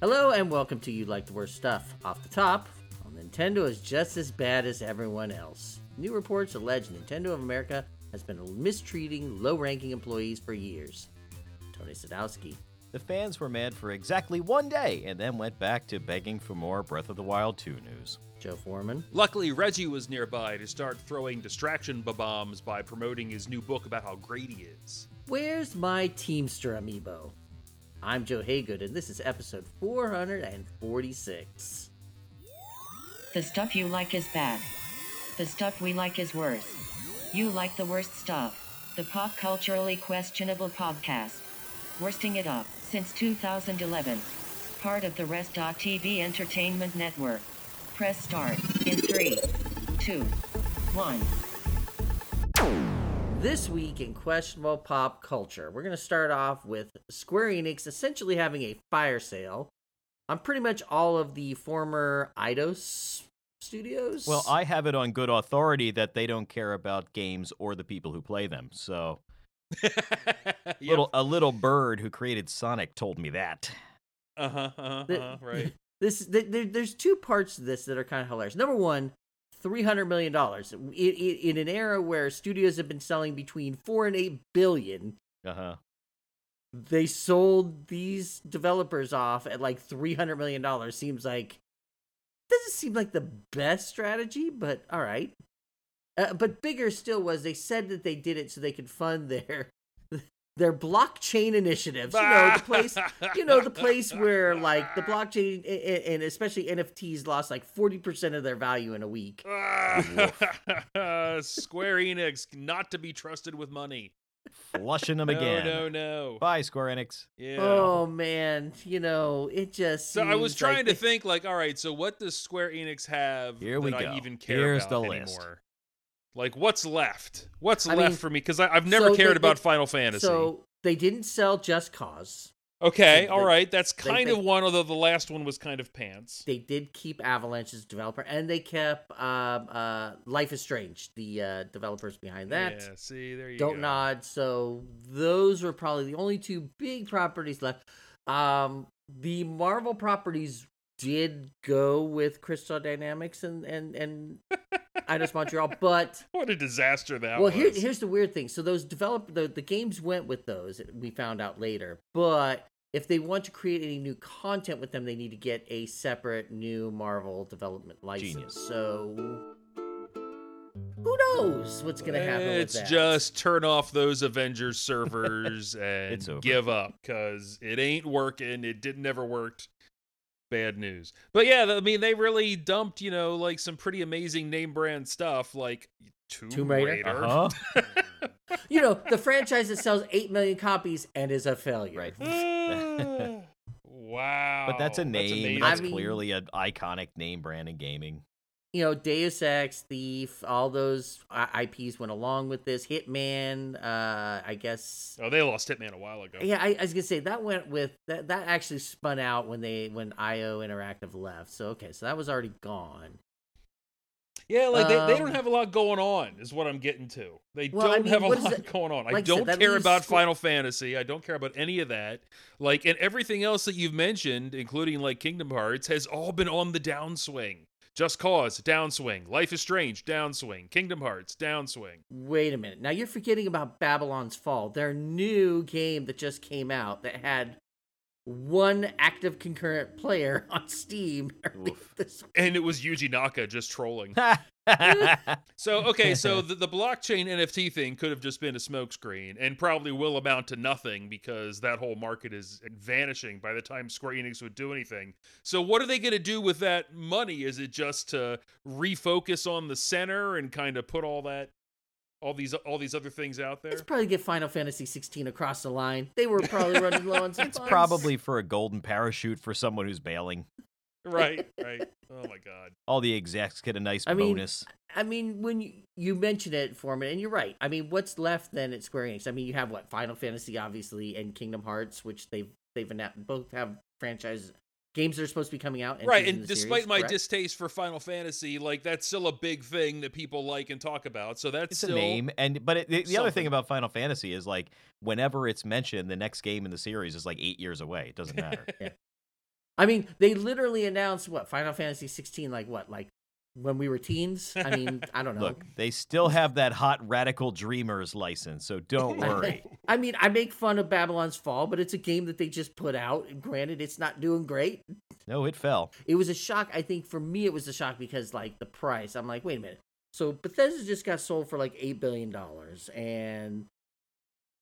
Hello and welcome to You Like the Worst Stuff. Off the top, well, Nintendo is just as bad as everyone else. New reports allege Nintendo of America has been mistreating low ranking employees for years. Tony Sadowski. The fans were mad for exactly one day and then went back to begging for more Breath of the Wild 2 news. Joe Foreman. Luckily, Reggie was nearby to start throwing distraction bombs by promoting his new book about how great he is. Where's my Teamster amiibo? I'm Joe Haygood, and this is episode 446. The stuff you like is bad. The stuff we like is worse. You like the worst stuff. The pop culturally questionable podcast. Worsting it up since 2011. Part of the Rezd.TV Entertainment Network. Press start in 3, 2, 1. This week in questionable pop culture, we're going to start off with Square Enix essentially having a fire sale on pretty much all of the former Eidos studios. Well, I have it on good authority that they don't care about games or the people who play them. So, Yep. little a little bird who created Sonic told me that. Uh huh. Uh The- huh. Right. this th- there, there's two parts to this that are kind of hilarious. Number one, three hundred million dollars in, in, in an era where studios have been selling between four and eight billion. Uh huh. They sold these developers off at like three hundred million dollars. Seems like doesn't seem like the best strategy, but all right. Uh, but bigger still was they said that they did it so they could fund their their blockchain initiatives. You know the place you know the place where like the blockchain a- a- and especially nfts lost like 40% of their value in a week Square Enix, not to be trusted with money. Flushing them No, again. no, no. Bye, Square Enix. Yeah. oh man you know it just So I was seems like trying to they- think, like, all right, so what does Square Enix have Here we that go. I even care Here's about the list. anymore? Like, what's left? What's I left mean, for me? Because I've never so cared they- about they- Final Fantasy. so they didn't sell just cause okay, they- all right, that's kind of one, although the last one was kind of pants. they did keep avalanche's developer and they kept um, uh, life is strange the uh, developers behind that yeah, see, there you go. don't go. nod so those were probably the only two big properties left um the marvel properties did go with crystal dynamics and and and Eidos Montreal, but What a disaster that well, was. Well, here, here's the weird thing. So those develop the the games went with those. We found out later, but if they want to create any new content with them, they need to get a separate new Marvel development license. Genius. So who knows what's going to happen? It's with that. just turn off those Avengers servers and over. give up because it ain't working. It didn't never worked. Bad news. But yeah, I mean, they really dumped, you know, like some pretty amazing name brand stuff like Tomb, Tomb Raider? Raider. Uh-huh. you know the franchise that sells eight million copies and is a failure. Right. Wow. But that's a name. amazing. That's I mean- clearly an iconic name brand in gaming. You know, Deus Ex, Thief, all those IPs went along with this. Hitman, uh, I guess. Oh, they lost Hitman a while ago. Yeah, I, I was gonna say that went with that. That actually spun out when they when IO Interactive left. So okay, so that was already gone. Yeah, like they, they Um, don't have a lot going on, is what I'm getting to. They Well, don't mean, have a lot it- going on. I like I don't that care about Squ- Final Fantasy. I don't care about any of that. Like, and everything else that you've mentioned, including like Kingdom Hearts, has all been on the downswing. Just Cause, downswing. Life is Strange, downswing. Kingdom Hearts, downswing. Wait a minute. Now you're forgetting about Babylon's Fall, their new game that just came out that had one active concurrent player on Steam. early Oof. And it was Yuji Naka just trolling. So okay, so the, the blockchain NFT thing could have just been a smokescreen, and probably will amount to nothing because that whole market is vanishing by the time Square Enix would do anything. So what are they going to do with that money? Is it just to refocus on the center and kind of put all that, all these all these other things out there? Let's probably get Final Fantasy 16 across the line. They were probably running low on some it's funds. probably for a golden parachute for someone who's bailing. Right, right. Oh my god. All the execs get a nice I mean, bonus. I mean, when you, you mention it, Foreman, and you're right. I mean, what's left then at Square Enix? I mean, you have what Final Fantasy, obviously, and Kingdom Hearts, which they've they've annou- both have franchise games that are supposed to be coming out. Right, and despite series, my correct? distaste for Final Fantasy, like that's still a big thing that people like and talk about. So that's It's still a name, and but it, the, the other thing about Final Fantasy is like whenever it's mentioned, the next game in the series is like eight years away. It doesn't matter. I mean, they literally announced what Final Fantasy 16 like what like when we were teens. I mean, I don't know. Look, they still have that hot radical dreamers license, so don't worry. I mean, I make fun of Babylon's Fall, but it's a game that they just put out. Granted, it's not doing great. no, it fell. It was a shock. I think for me, it was a shock because like the price. I'm like, wait a minute. So Bethesda just got sold for like eight billion dollars, and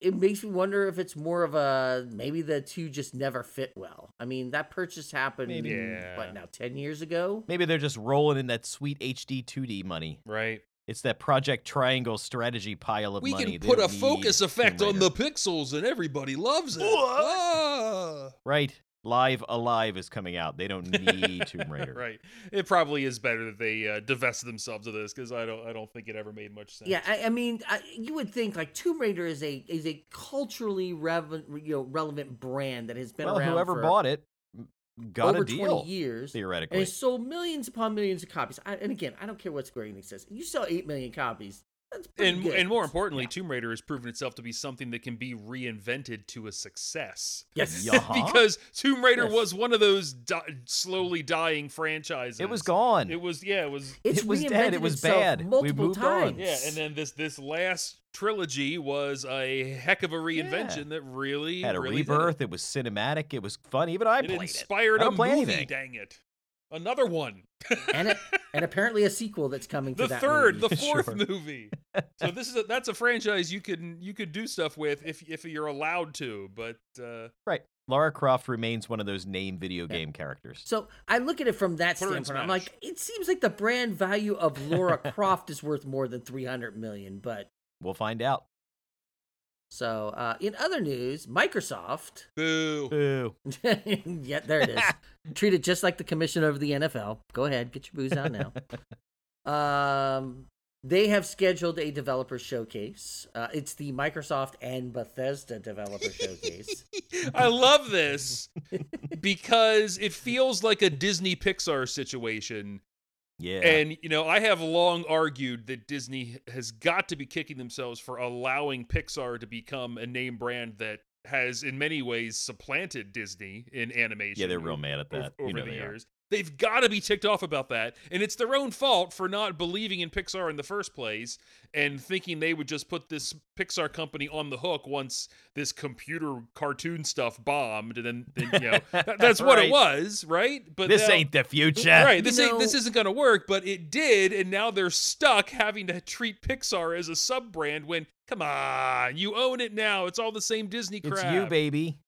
it makes me wonder if it's more of a maybe the two just never fit well. I mean, that purchase happened Maybe. Yeah. what now ten years ago. Maybe they're just rolling in that sweet HD 2D money. Right. It's that Project Triangle strategy pile of We money. can put a focus effect on the pixels and everybody loves it. What? Ah! Right. Live Alive is coming out. They don't need Tomb Raider. right. It probably is better that they uh, divest themselves of this because I don't. I don't think it ever made much sense. Yeah, I, I mean, I, you would think like Tomb Raider is a is a culturally relevant, you know, relevant brand that has been Well, around whoever for bought it got over a deal. twenty years. Theoretically. and it sold millions upon millions of copies. I, and again, I don't care what Square Enix says. You sell eight million copies. That's pretty and good. and more importantly, Tomb Raider has proven itself to be something that can be reinvented to a success. yes, Yeah. Uh-huh. because Tomb Raider Yes. was one of those di- slowly dying franchises. It was gone. It was yeah. It was it's it was dead. It was itself bad. We Multiple moved on. yeah. And then this this last trilogy was a heck of a reinvention that really had a really did it. rebirth. It. was cinematic. It was fun. Even I It played inspired it. I a don't play movie. anything. Dang it! Another one. and a, and apparently a sequel that's coming to the that third, movie. the fourth Sure. movie. So this is a, that's a franchise you can you could do stuff with if if you're allowed to. But uh, Right. Lara Croft remains one of those name video game characters. So I look at it from that Put standpoint. I'm like, it seems like the brand value of Laura Croft is worth more than 300 million. But We'll find out. So uh, in other news, Microsoft boo. Boo. yeah, there it is. Treat it just like the commissioner of the NFL. Go ahead, get your booze out now. um, they have scheduled a developer showcase. Uh, it's the Microsoft and Bethesda developer showcase. I love this because it feels like a Disney Pixar situation. Yeah. And, you know, I have long argued that Disney has got to be kicking themselves for allowing Pixar to become a name brand that has, in many ways, supplanted Disney in animation. yeah, they're real mad at that. over you know the years. They've got to be ticked off about that, and it's their own fault for not believing in Pixar in the first place and thinking they would just put this Pixar company on the hook once this computer cartoon stuff bombed, and then, then you know that- that's what Right. it was, right? But This now- ain't the future. right. You This ain't this isn't gonna work, but it did, and now they're stuck having to treat Pixar as a sub brand. When come on, you own it now. It's all the same Disney crap. It's you, baby.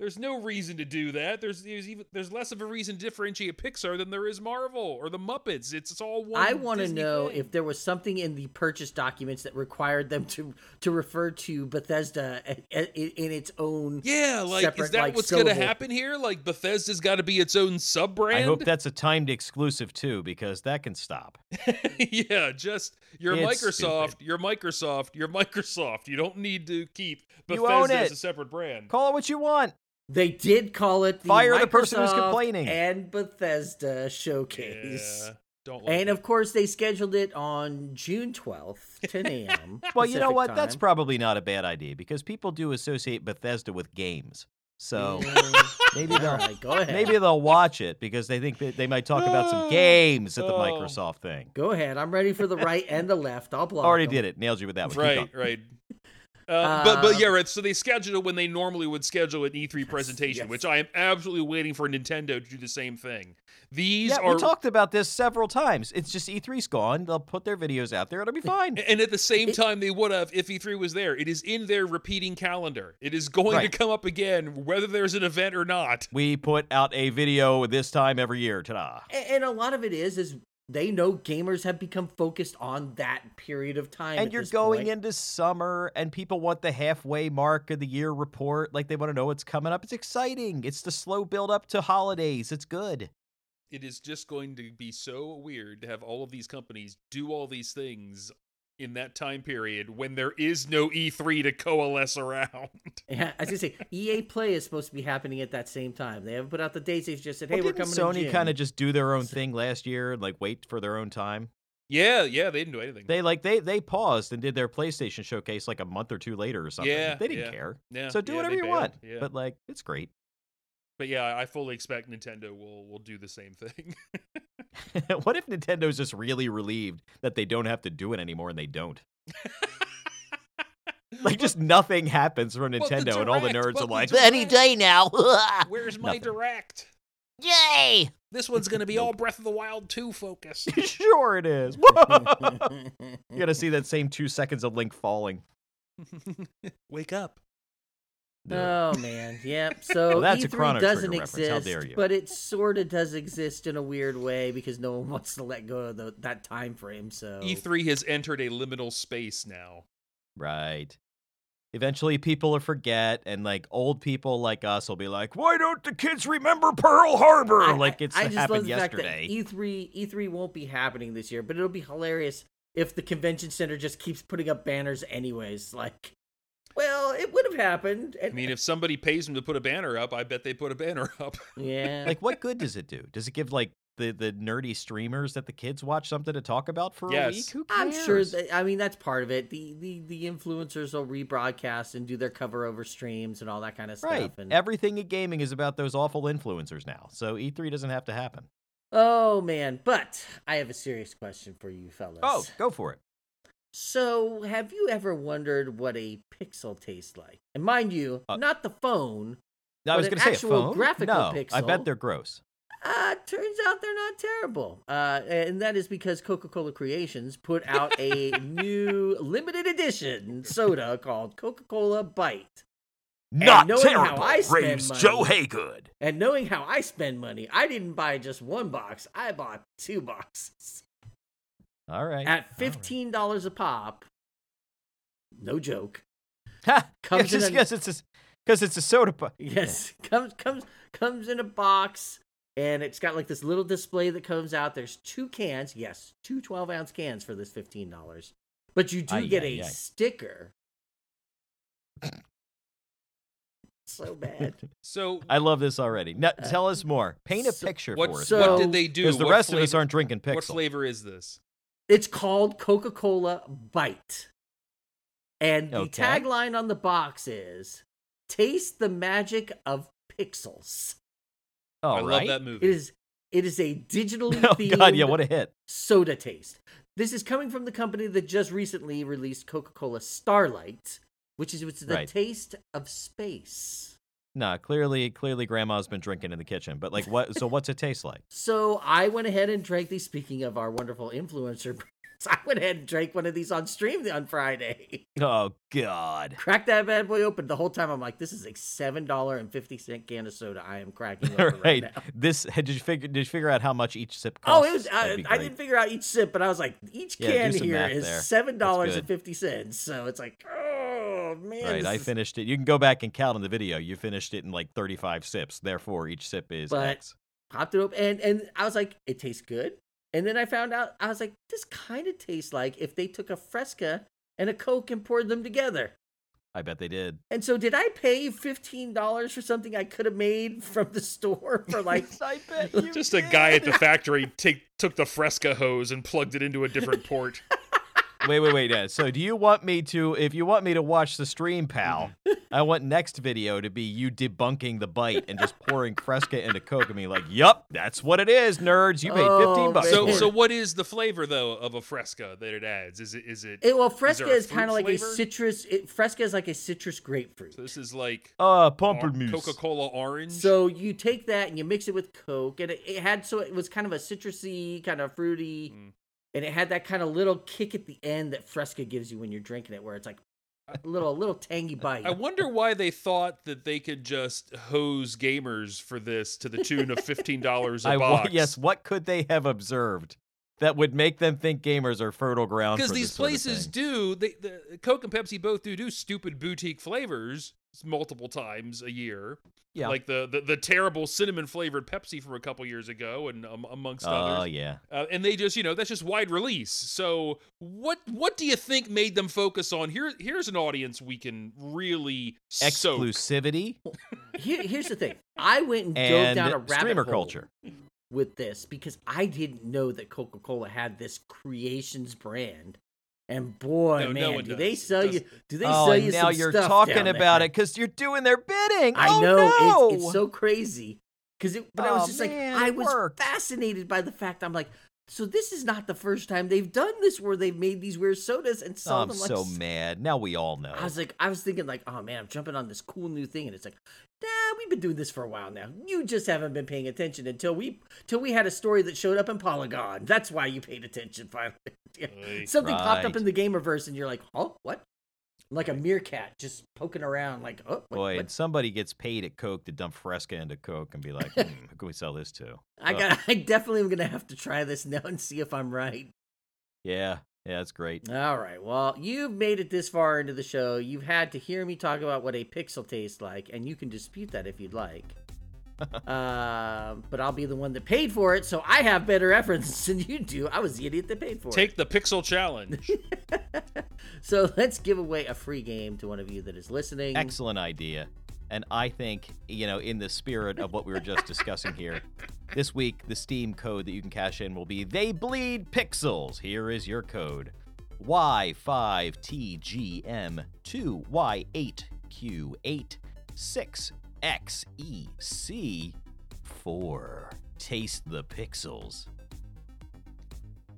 There's no reason to do that. There's there's even there's less of a reason to differentiate Pixar than there is Marvel or the Muppets. It's it's all one. I want to know thing. if there was something in the purchase documents that required them to to refer to Bethesda a- a- in its own. yeah, like is that like, what's gonna happen here? Like Bethesda's got to be its own sub brand. I hope that's a timed exclusive too, because that can stop. yeah, just you're It's Microsoft, stupid. you're Microsoft, you're Microsoft. You don't need to keep You Bethesda own as a separate brand. Call it what you want. They did call it the Fire the person who's Microsoft complaining. and Bethesda showcase. Yeah, don't like And it. of course, they scheduled it on June 12th, 10 a.m. Well, you know Pacific what? That's probably not a bad idea because people do associate Bethesda with games. So maybe they'll right, go ahead. maybe they'll watch it because they think that they might talk about some games at the Oh. Microsoft thing. Go ahead. I'm ready for the right and the left. I'll block. Already them. did it. Nailed you with that one. Right, right. Uh, but but Um, yeah, right. So they scheduled it when they normally would schedule an E3 presentation, yes. which I am absolutely waiting for Nintendo to do the same thing. These Yeah, are we talked about this several times. It's just E3's gone. They'll put their videos out there. It'll be fine. And at the same It- time, they would have if E3 was there. It is in their repeating calendar. It is going Right. to come up again, whether there's an event or not. We put out a video this time every year. Ta-da! A- And a lot of it is is they know gamers have become focused on that period of time. And at you're this going point. into summer, and people want the halfway mark of the year report. Like they want to know what's coming up. It's exciting. It's the slow build up to holidays. It's good. It is just going to be so weird to have all of these companies do all these things in that time period when there is no E3 to coalesce around. Yeah, I was gonna say EA Play is supposed to be happening at that same time. They haven't put out the dates. They've just said, "Hey, well, we're didn't coming." Sony kind of just do their own thing last year and like wait for their own time? yeah, yeah, they didn't do anything. They like they they paused and did their PlayStation showcase like a month or two later or something. Yeah, they didn't yeah, care. yeah, so do yeah, whatever you bailed, want. yeah. But like it's great. But yeah, I fully expect Nintendo will will do the same thing. what if Nintendo's just really relieved that they don't have to do it anymore and they don't? Like just nothing happens for the Nintendo, and all the nerds are like, Direct." any day now. Where's my Nothing. direct? Yay! This one's gonna be all Breath of the Wild 2 focus. sure it is. you gotta see that same two seconds of Link falling. Wake up. Oh man, yep. So Well, that's a E3 Chrono doesn't Trigger reference. How exist, dare you. but it sort of does exist in a weird way because no one wants to let go of the, that time frame. So E3 E has entered a liminal space now. Right. Eventually, people will forget, and like old people like us will be like, "Why don't the kids remember Pearl Harbor?" I- like it's I just happened love the yesterday. E E3 E3 won't be happening this year, but it'll be hilarious if the convention center just keeps putting up banners anyways. Like, well, it would have happened. I mean, if somebody pays them to put a banner up, I bet they put a banner up. yeah, like, what good does it do? Does it give like the the nerdy streamers that the kids watch something to talk about for a week? Who I'm cares? sure. That, I mean, that's part of it. The the the influencers will rebroadcast and do their cover over streams and all that kind of stuff. Right. And Everything in gaming is about those awful influencers now. So E3 doesn't have to happen. oh man, but I have a serious question for you, fellas. Oh, go for it. So, have you ever wondered what a pixel tastes like? And mind you, Uh, not the phone. I was going to say a actual phone. graphical no, I bet they're gross. Uh, turns out they're not terrible. Uh, and that is because Coca Cola Creations put out a new limited edition soda called Coca Cola Byte. Not knowing how. I spend Raves money- Joe Haygood. And knowing how I spend money, I didn't buy just one box, I bought two boxes All right. at $15 a pop. No joke. Ha! Comes Yes, in a- yes, it's a, because it's a soda. pop. Yes, comes comes comes in a box, and it's got like this little display that comes out. There's two cans, yes, two 12 ounce cans for this fifteen dollars, but you do Ay, get ay, a ay. sticker. so bad. So, I love this already. Now, Uh, tell us more. Paint a so- picture what, for us. so- what did they do? Because the What rest of us aren't drinking Pixel. What flavor is this? It's called Coca Cola Byte, and the Okay. tagline on the box is "Taste the magic of pixels." All I right. love that movie. It is it is a digitally Oh themed God! Yeah, what a hit. soda taste. This is coming from the company that just recently released Coca Cola Starlight, which is it's the Right. taste of space. Nah, clearly, clearly, Grandma's been drinking in the kitchen. But like, what? So, what's it taste like? So I went ahead and drank these. Speaking of our wonderful influencer I went ahead and drank one of these on stream on Friday. Oh God! Cracked that bad boy open. The whole time I'm like, this is a seven dollar and fifty cent can of soda. I am cracking open right. right now. This did you figure? Did you figure out how much each sip costs? Oh, it was. Uh, I, I didn't figure out each sip, but I was like, each Yeah, can here is there. seven dollars and fifty. So it's like, man. Right, I finished it. You can go back and count on the video. You finished it in like 35 sips. Therefore, each sip is But- X. popped it open and and I was like, it tastes good. And then I found out I was like, this kind of tastes like if they took a Fresca and a Coke and poured them together. I bet they did. And so did I pay fifteen dollars for something I could have made from the store for like I bet you Just a guy at the factory take, took the Fresca hose and plugged it into a different port. Wait, wait, wait. Yeah. So, do you want me to? If you want me to watch the stream, pal, I want next video to be you debunking the Byte and just pouring Fresca into Coke and me like, "Yup, that's what it is, nerds. You paid Oh, 15 bucks." So, so what is the flavor though of a Fresca that it adds? Is it is it? it, well Fresca there a is, kind of like flavor? a citrus it, Fresca is like a citrus grapefruit. So this is like uh, pamplemousse. Coca Cola orange. So you take that and you mix it with Coke, and it, it had so it was kind of a citrusy, kind of fruity, Mm. And it had that kind of little kick at the end that Fresca gives you when you're drinking it, where it's like a little, a little tangy bite. I wonder why they thought that they could just hose gamers for this to the tune of fifteen dollars a I wa- box. yes. What could they have observed that would make them think gamers are fertile ground? because these this sort of places thing? do. They, the Coke and Pepsi both do do stupid boutique flavors multiple times a year. Yeah. like the, the the terrible cinnamon flavored Pepsi from a couple years ago, and um, amongst Oh others. Oh yeah. Uh, and they just, you know, that's just wide release. So, what what do you think made them focus on? Here, here's an audience we can really soak. Exclusivity Here, here's the thing: I went and dove down a rabbit streamer hole culture. with this because I didn't know that Coca Cola had this creations brand And boy, No, no man, one do does. they sell you? Do they oh, sell and you now some you're stuff talking about there? it because you're doing their bidding. I oh, know no. it's, it's so crazy because it. But I was Oh, just man, like, I was worked. fascinated by the fact. I'm like, so this is not the first time they've done this where they've made these weird sodas and Oh, sold I'm them. Like, so s- mad. Now we all know. I was like, I was thinking like, oh man, I'm jumping on this cool new thing, and it's like, nah, we've been doing this for a while now. You just haven't been paying attention until we, till we had a story that showed up in Polygon. That's why you paid attention finally. Oy. Something popped up in the Gamerverse, and you're like, oh, what? Like a meerkat just poking around, like, oh, what, Boy, what? and somebody gets paid at Coke to dump Fresca into Coke and be like, hmm, who can we sell this to? I Ugh. got. I definitely am gonna have to try this now and see if I'm right. Yeah, yeah, that's great. All right. Well, you've made it this far into the show. You've had to hear me talk about what a pixel tastes like, and you can dispute that if you'd like. Uh, but I'll be the one that paid for it, so I have better references than you do. I was the idiot that paid for it. Take the pixel challenge. So let's give away a free game to one of you that is listening. Excellent idea. And I think, you know, in the spirit of what we were just discussing here, this week the Steam code that you can cash in will be They Bleed Pixels. Here is your code Y5TGM2Y8Q86XEC4. Taste the pixels.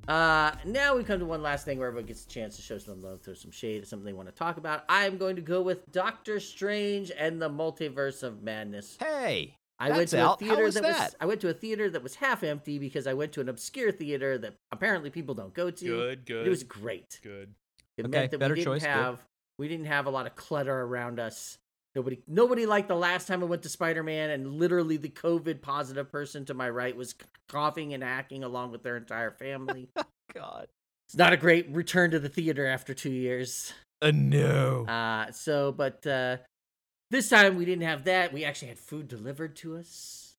Uh, now we come to one last thing where everyone gets a chance to show some love, throw some shade, something they want to talk about. I'm going to go with Doctor Strange and the Multiverse of Madness. Hey, I went to out. a theater was that, that? was I went to a theater that was half empty because I went to an obscure theater that apparently people don't go to. Good, good. It was great. good. It Okay, meant that better we didn't choice, good. have we didn't have a lot of clutter around us. Nobody nobody like the last time I went to Spider-Man and literally the COVID positive person to my right was coughing and hacking along with their entire family. God. it's not a great return to the theater after 2 years. Uh, no. Uh so but uh this time we didn't have that. We actually had food delivered to us.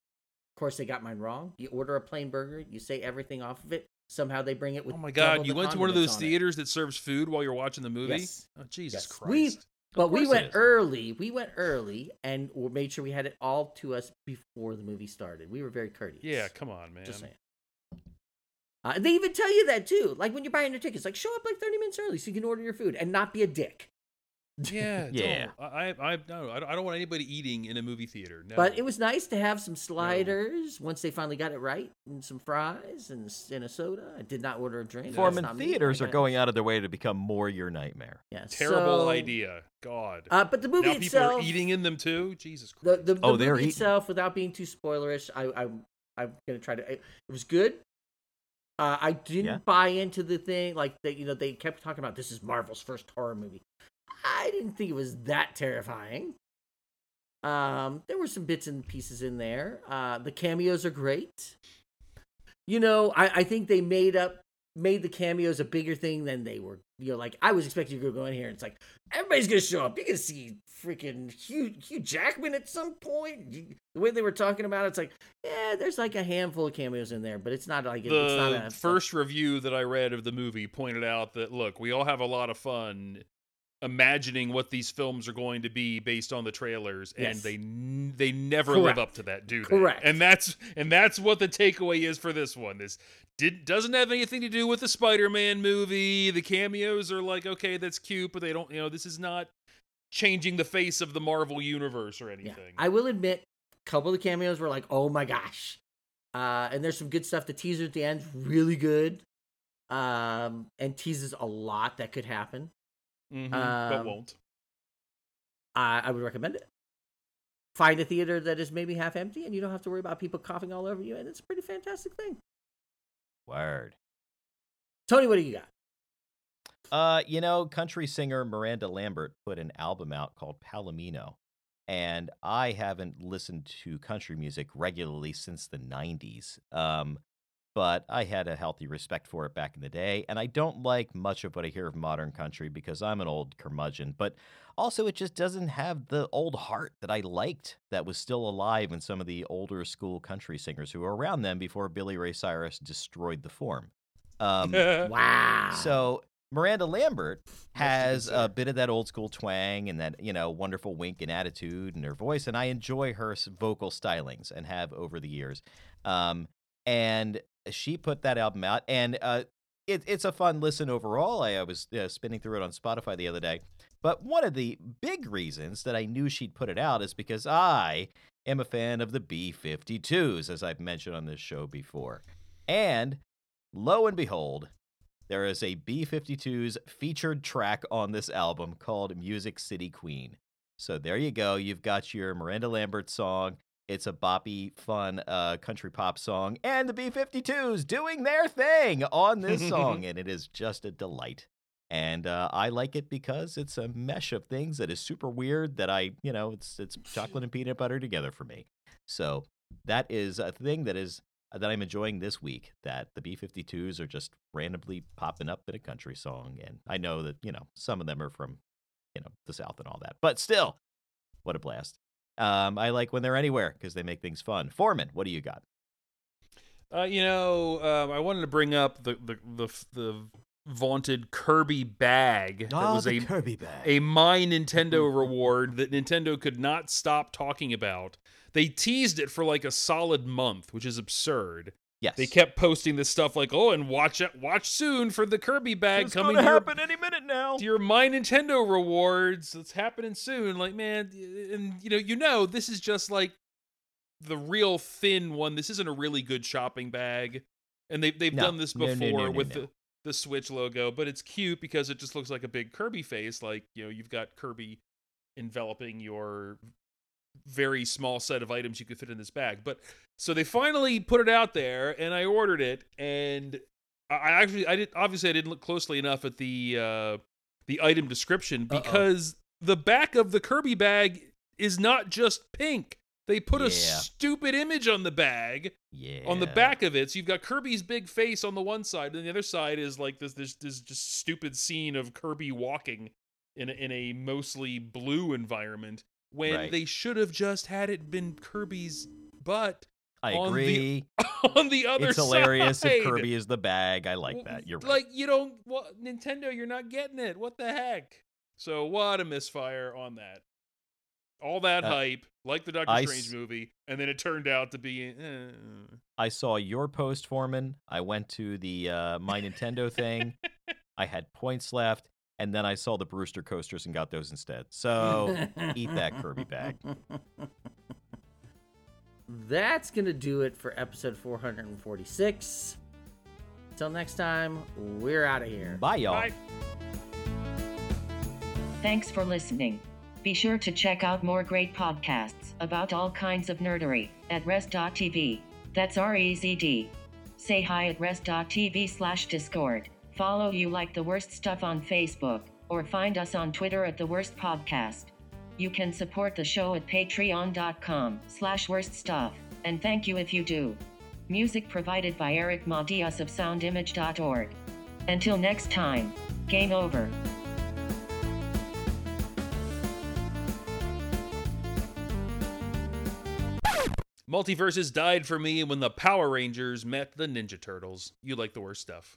Of course they got mine wrong. You order a plain burger, you say everything off of it. Somehow they bring it with Oh my god, you went to one of those on it. theaters that serves food while you're watching the movie? Yes. Oh Jesus Yes. Christ. We- But we went early. We went early and made sure we had it all to us before the movie started. We were very courteous. yeah, come on, man. Just saying. Uh, they even tell you that too. Like when you're buying your tickets, like show up like 30 minutes early so you can order your food and not be a dick. Yeah, Yeah. don't. I, I, I, no, I don't- want anybody eating in a movie theater. No. But it was nice to have some sliders once they finally got it right, and some fries and, s- and a soda. I did not order a drink. Foreman That's theaters are going out of their way to become more your nightmare. Yeah, terrible so- idea. God. Uh, but the movie now people are eating in them too. Jesus Christ. the, the Oh, they're movie eating. itself, without being too spoilerish, I, I I'm gonna try to. It, it was good. Uh, I didn't Yeah. buy into the thing like that. You know, they kept talking about this is Marvel's first horror movie. I didn't think it was that terrifying. Um, there were some bits and pieces in there. Uh, the cameos are great. You know, I, I think they made up made the cameos a bigger thing than they were. You know, like I was expecting you to go in here and it's like everybody's gonna show up. You're gonna see freaking Hugh Hugh Jackman at some point. The way they were talking about it, it's like, yeah, there's like a handful of cameos in there, but it's not like it- it's not the a first review that I read of the movie pointed out that look, we all have a lot of fun imagining what these films are going to be based on the trailers, and they they never Correct. live up to that, do they? Correct. And that's and that's what the takeaway is for this one. This did doesn't have anything to do with the Spider-Man movie. The cameos are like, okay, that's cute, but they don't. You know, this is not changing the face of the Marvel universe or Yeah, anything. I will admit, a couple of the cameos were like, oh my gosh. Uh, and there's some good stuff. The teaser at the end's really good. Um, and teases a lot that could happen. Mhm, but um, won't. I, I would recommend it. Find a theater that is maybe half empty, and you don't have to worry about people coughing all over you, and it's a pretty fantastic thing. Word. Tony, what do you got? Uh, you know, country singer Miranda Lambert put an album out called Palomino. And I haven't listened to country music regularly since the 90s. Um, but I had a healthy respect for it back in the day. And I don't like much of what I hear of modern country because I'm an old curmudgeon. But also, it just doesn't have the old heart that I liked that was still alive in some of the older school country singers who were around then before Billy Ray Cyrus destroyed the form. Um, Wow. so Miranda Lambert has a bit of that old school twang and that you know wonderful wink and attitude in her voice, and I enjoy her vocal stylings and have over the years. Um, and she put that album out, and uh, it, it's a fun listen overall. I, I was uh, spinning through it on Spotify the other day. But one of the big reasons that I knew she'd put it out is because I am a fan of the B 52s, as I've mentioned on this show before. And lo and behold, there is a B 52s featured track on this album called Music City Queen. So there you go. You've got your Miranda Lambert song. It's a boppy, fun uh, country pop song, and the B 52s doing their thing on this song, and it is just a delight. And uh, I like it because it's a mesh of things that is super weird. That I, you know, it's it's chocolate and peanut butter together for me. So that is a thing that is that I'm enjoying this week. That the B52s are just randomly popping up in a country song, and I know that you know some of them are from you know the South and all that, but still, what a blast! Um, I like when they're anywhere because they make things fun. Foreman, what do you got? Uh, you know, um, I wanted to bring up the the the, the vaunted Kirby bag. that was a Kirby bag. a My Nintendo reward that Nintendo could not stop talking about. They teased it for like a solid month, which is absurd. Yes, They kept posting this stuff like, "Oh, and watch it, watch soon for the Kirby bag coming up. It's coming gonna to your, happen any minute now. to your My Nintendo rewards. It's happening soon." Like, man, and you know, you know, this is just like the real thin one. This isn't a really good shopping bag, and they they've No. done this before no, no, with the the Switch logo, but it's cute because it just looks like a big Kirby face. Like you know, you've got Kirby enveloping your very small set of items you could fit in this bag. But so they finally put it out there, and I ordered it, and I actually I did obviously I didn't look closely enough at the uh, the item description Uh-oh. because the back of the Kirby bag is not just pink. They put a stupid image on the bag yeah, on the back of it. So you've got Kirby's big face on the one side, and the other side is like this this this just stupid scene of Kirby walking in a, in a mostly blue environment when Right. they should have just had it been Kirby's butt I on the agree. on the other side, It's hilarious side. if Kirby is the bag. I like that. You're right. like you don't what Nintendo, you're not getting it. What the heck? So what a misfire on that. All that Uh, hype, like the Doctor I Strange s- movie, and then it turned out to be. Eh. I saw your post, Foreman. I went to the uh, my Nintendo thing. I had points left, and then I saw the Brewster coasters and got those instead. So eat that Kirby bag. That's gonna do it for episode 446. Until next time, we're out of here. Bye, y'all. Bye. Thanks for listening. Be sure to check out more great podcasts about all kinds of nerdery at rezd.tv. That's R E Z D. Say hi at rezd.tv slash Discord. Follow You Like the Worst Stuff on Facebook, or find us on Twitter at The Worst Podcast. You can support the show at patreon.com slash worst stuff, and thank you if you do. Music provided by Eric Matyas of soundimage.org. Until next time, game over. Multiverses died for me when the Power Rangers met the Ninja Turtles. You like the worst stuff.